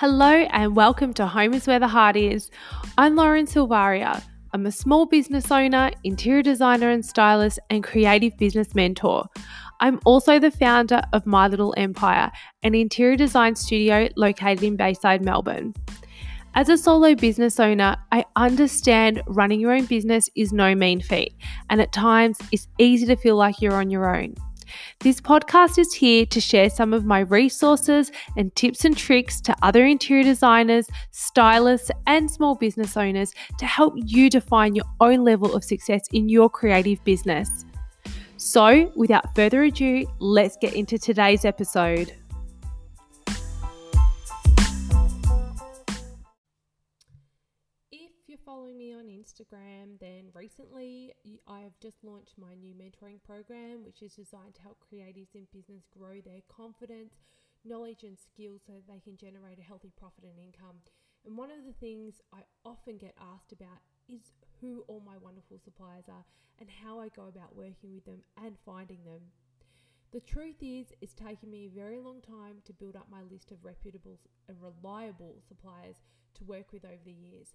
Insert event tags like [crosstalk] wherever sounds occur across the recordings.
Hello and welcome to Home is Where the Heart Is. I'm Lauren Silvaria. I'm a small business owner, interior designer and stylist, and creative business mentor. I'm also the founder of My Little Empire, an interior design studio located in Bayside, Melbourne. As a solo business owner, I understand running your own business is no mean feat, and at times it's easy to feel like you're on your own. This podcast is here to share some of my resources and tips and tricks to other interior designers, stylists, and small business owners to help you define your own level of success in your creative business. So, without further ado, let's get into today's episode. Me on Instagram, then recently I have just launched my new mentoring program, which is designed to help creatives in business grow their confidence, knowledge, and skills so that they can generate a healthy profit and income. And one of the things I often get asked about is who all my wonderful suppliers are and how I go about working with them and finding them. The truth is, it's taken me a very long time to build up my list of reputable and reliable suppliers to work with over the years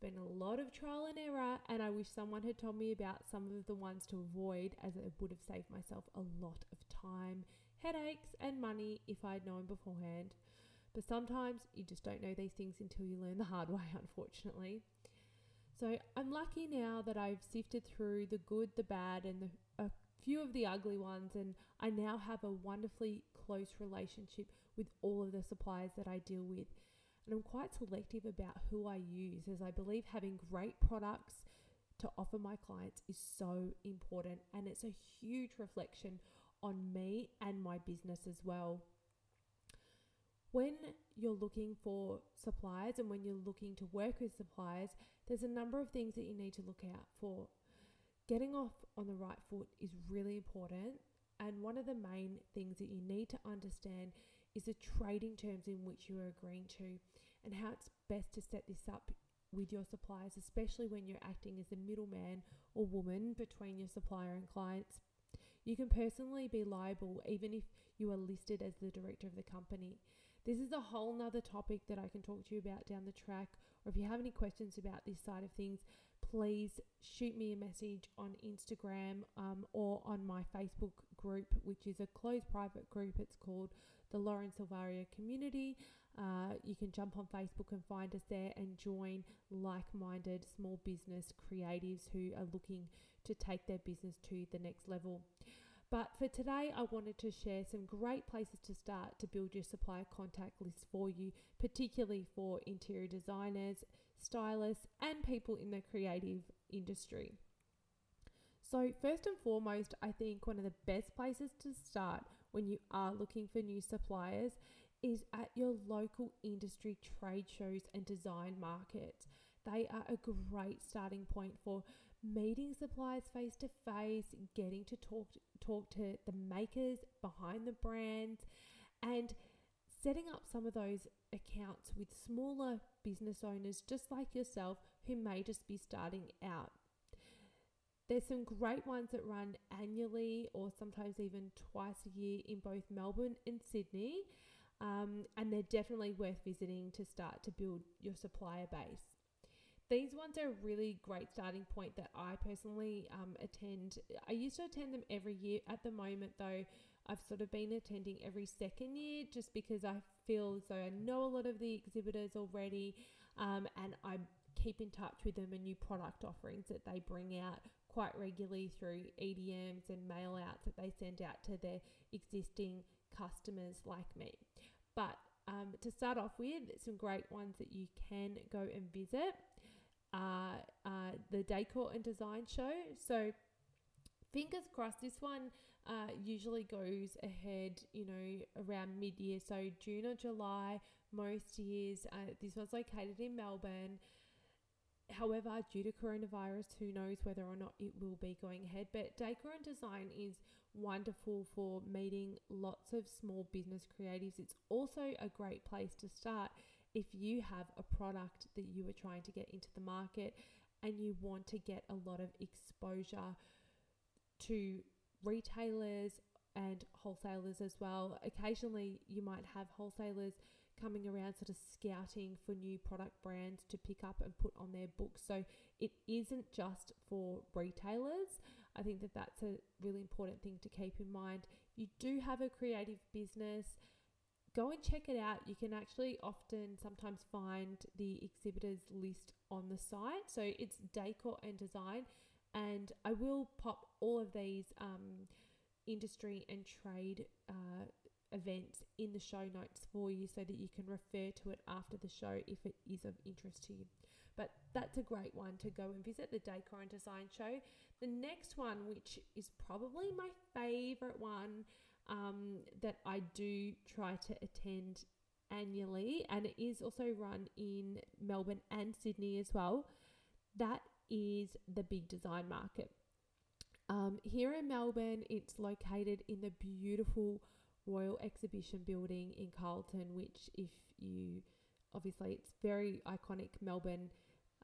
been a lot of trial and error, and I wish someone had told me about some of the ones to avoid, as it would have saved myself a lot of time, headaches, and money if I'd known beforehand. But sometimes you just don't know these things until you learn the hard [laughs] way, unfortunately. So I'm lucky now that I've sifted through the good, the bad, and the, a few of the ugly ones, and I now have a wonderfully close relationship with all of the suppliers that I deal with and I'm quite selective about who I use as I believe having great products to offer my clients is so important and it's a huge reflection on me and my business as well. When you're looking for suppliers and when you're looking to work with suppliers, there's a number of things that you need to look out for. Getting off on the right foot is really important, and one of the main things that you need to understand is the trading terms in which you are agreeing to and how it's best to set this up with your suppliers, especially when you're acting as a middleman or woman between your supplier and clients. You can personally be liable even if you are listed as the director of the company. This is a whole nother topic that I can talk to you about down the track, or if you have any questions about this side of things, please shoot me a message on Instagram um, or on my Facebook group, which is a closed private group. It's called the Lauren Silvaria Community. Uh, you can jump on Facebook and find us there and join like minded small business creatives who are looking to take their business to the next level. But for today, I wanted to share some great places to start to build your supplier contact list for you, particularly for interior designers, stylists, and people in the creative industry. So, first and foremost, I think one of the best places to start when you are looking for new suppliers is at your local industry trade shows and design markets. They are a great starting point for meeting suppliers face to face, getting to talk talk to the makers behind the brands and setting up some of those accounts with smaller business owners just like yourself who may just be starting out. There's some great ones that run annually or sometimes even twice a year in both Melbourne and Sydney. Um, and they're definitely worth visiting to start to build your supplier base. These ones are a really great starting point that I personally um, attend. I used to attend them every year. At the moment, though, I've sort of been attending every second year just because I feel as though I know a lot of the exhibitors already um, and I keep in touch with them and new product offerings that they bring out quite regularly through EDMs and mail outs that they send out to their existing customers like me. But um, to start off with, some great ones that you can go and visit. Uh, uh, the Decor and Design Show. So, fingers crossed, this one uh, usually goes ahead, you know, around mid year. So, June or July, most years. Uh, this one's located in Melbourne. However, due to coronavirus, who knows whether or not it will be going ahead. But Decor and Design is wonderful for meeting lots of small business creatives. It's also a great place to start if you have a product that you are trying to get into the market and you want to get a lot of exposure to retailers and wholesalers as well. Occasionally, you might have wholesalers coming around sort of scouting for new product brands to pick up and put on their books. So it isn't just for retailers. I think that that's a really important thing to keep in mind. If you do have a creative business, go and check it out. You can actually often sometimes find the exhibitors list on the site. So it's decor and design, and I will pop all of these um, industry and trade uh, events in the show notes for you so that you can refer to it after the show if it is of interest to you. But that's a great one to go and visit the Decor and Design Show. The next one, which is probably my favorite one um, that I do try to attend annually, and it is also run in Melbourne and Sydney as well, that is the Big Design Market. Um, here in Melbourne, it's located in the beautiful Royal Exhibition Building in Carlton, which, if you obviously, it's very iconic Melbourne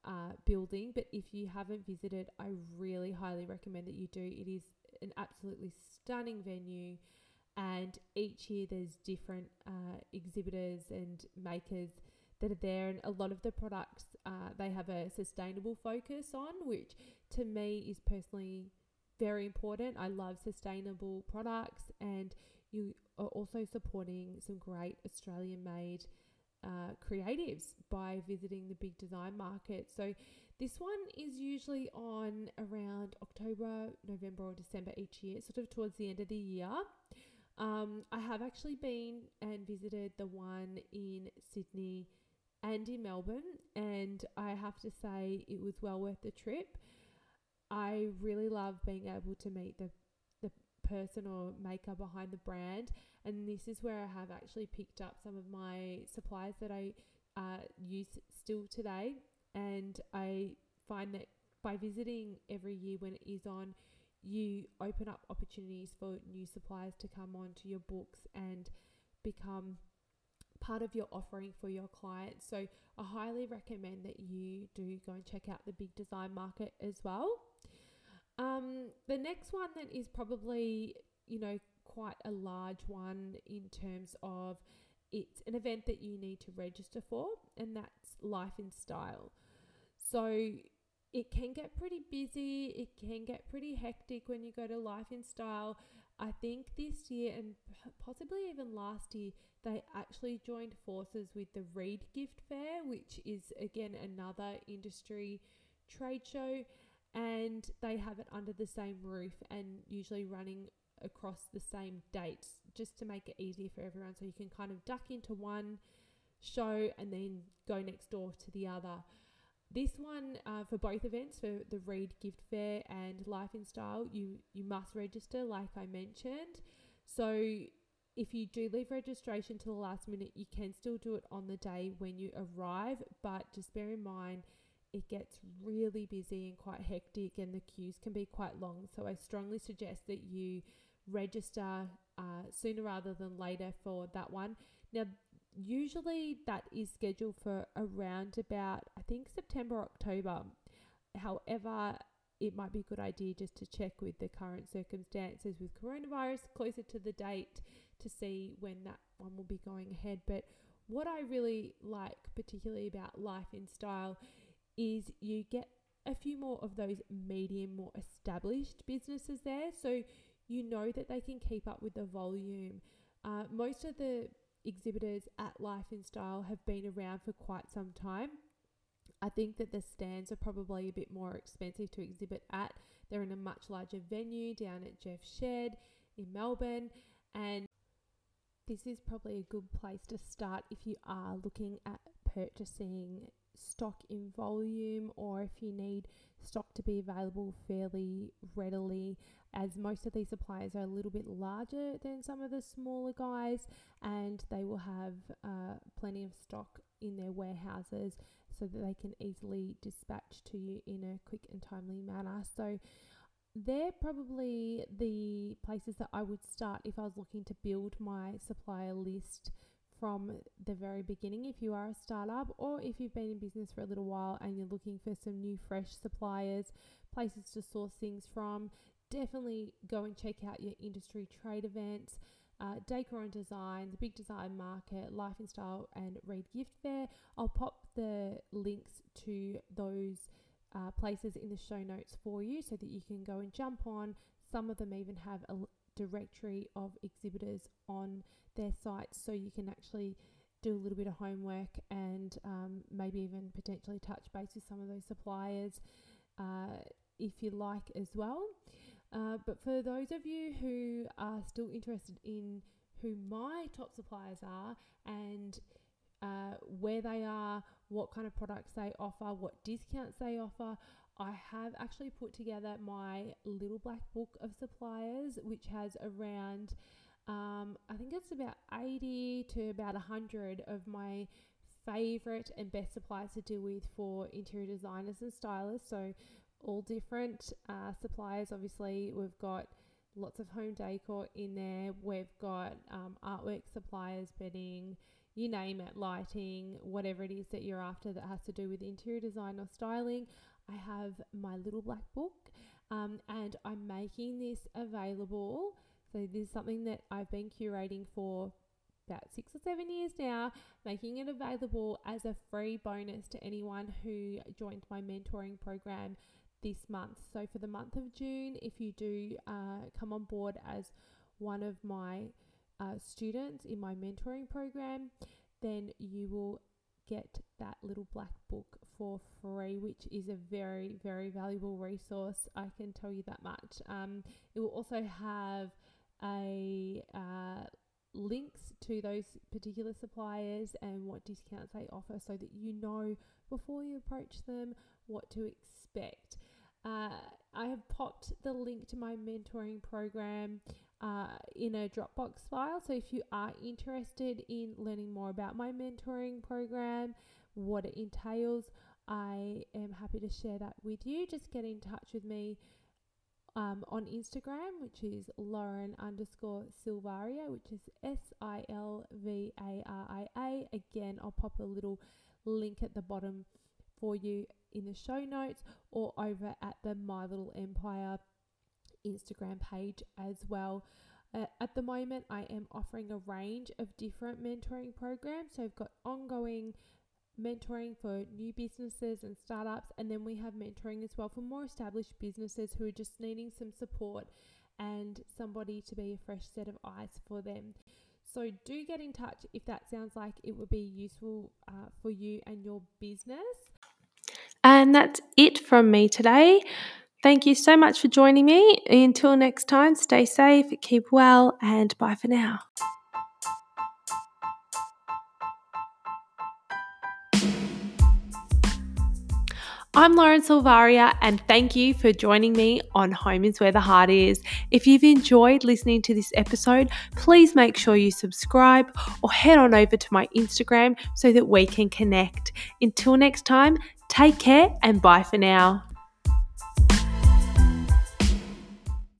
uh, building, but if you haven't visited, I really highly recommend that you do. It is an absolutely stunning venue, and each year there's different uh, exhibitors and makers that are there, and a lot of the products uh, they have a sustainable focus on, which to me is personally very important. I love sustainable products, and you are also supporting some great Australian made uh, creatives by visiting the big design market. So, this one is usually on around October, November, or December each year, sort of towards the end of the year. Um, I have actually been and visited the one in Sydney and in Melbourne, and I have to say it was well worth the trip. I really love being able to meet the the person or maker behind the brand, and this is where I have actually picked up some of my supplies that I uh, use still today, and I find that by visiting every year when it is on, you open up opportunities for new suppliers to come onto your books and become part of your offering for your clients. So I highly recommend that you do go and check out the big design market as well. Um, the next one that is probably, you know, quite a large one in terms of it's an event that you need to register for, and that's Life in Style. So it can get pretty busy, it can get pretty hectic when you go to Life in Style. I think this year and possibly even last year, they actually joined forces with the Reed Gift Fair, which is again another industry trade show, and they have it under the same roof and usually running across the same dates just to make it easier for everyone. So you can kind of duck into one show and then go next door to the other. This one uh, for both events, for the Reed Gift Fair and Life in Style, you you must register, like I mentioned. So if you do leave registration to the last minute, you can still do it on the day when you arrive, but just bear in mind it gets really busy and quite hectic, and the queues can be quite long. So I strongly suggest that you register uh, sooner rather than later for that one. Now, usually that is scheduled for around about, I think, September, October. However, it might be a good idea just to check with the current circumstances with coronavirus closer to the date to see when that one will be going ahead. But what I really like, particularly about Life in Style, is you get a few more of those medium, more established businesses there. So you know that they can keep up with the volume. Uh, most of the exhibitors at Life in Style have been around for quite some time. I think that the stands are probably a bit more expensive to exhibit at. They're in a much larger venue down at Jeff Shed in Melbourne, and this is probably a good place to start if you are looking at purchasing stock in volume or if you need stock to be available fairly readily as most of these suppliers are a little bit larger than some of the smaller guys and they will have uh, plenty of stock in their warehouses so that they can easily dispatch to you in a quick and timely manner. So they're probably the places that I would start if I was looking to build my supplier list from the very beginning if you are a startup or if you've been in business for a little while and you're looking for some new fresh suppliers, places to source things from. Definitely go and check out your industry trade events. uh, Decor and Design, the Big Design Market, Life and Style, and Reed Gift Fair. I'll pop the links to those uh, places in the show notes for you so that you can go and jump on. Some of them even have a directory of exhibitors on their sites so you can actually do a little bit of homework and um, maybe even potentially touch base with some of those suppliers uh, if you like as well. Uh, but for those of you who are still interested in who my top suppliers are and uh, where they are, what kind of products they offer, what discounts they offer, I have actually put together my little black book of suppliers, which has around, um, I think it's about 80 to about 100 of my favorite and best suppliers to deal with for interior designers and stylists. So, all different uh, suppliers. Obviously, we've got lots of home decor in there, we've got um, artwork suppliers, bedding you name it, lighting, whatever it is that you're after that has to do with interior design or styling. I have my little black book um, and I'm making this available. So, this is something that I've been curating for about six or seven years now, making it available as a free bonus to anyone who joined my mentoring program this month. So, for the month of June, if you do uh, come on board as one of my uh, students in my mentoring program, then you will get that little black book for free, which is a very, very valuable resource. I can tell you that much. Um, it will also have a uh, links to those particular suppliers and what discounts they offer so that you know before you approach them what to expect. Uh, I have popped the link to my mentoring program uh, in a Dropbox file. So if you are interested in learning more about my mentoring program, what it entails, I am happy to share that with you. Just get in touch with me um, on Instagram, which is Lauren underscore Silvaria, which is S I L V A R I A. Again, I'll pop a little link at the bottom for you in the show notes or over at the My Little Empire Instagram page as well. Uh, at the moment, I am offering a range of different mentoring programs. So I've got ongoing mentoring for new businesses and startups, and then we have mentoring as well for more established businesses who are just needing some support and somebody to be a fresh set of eyes for them. So do get in touch if that sounds like it would be useful uh, for you and your business. And that's it from me today. Thank you so much for joining me. Until next time, stay safe, keep well, and bye for now. I'm Lauren Silvaria, and thank you for joining me on Home is Where the Heart Is. If you've enjoyed listening to this episode, please make sure you subscribe or head on over to my Instagram so that we can connect. Until next time, take care and bye for now.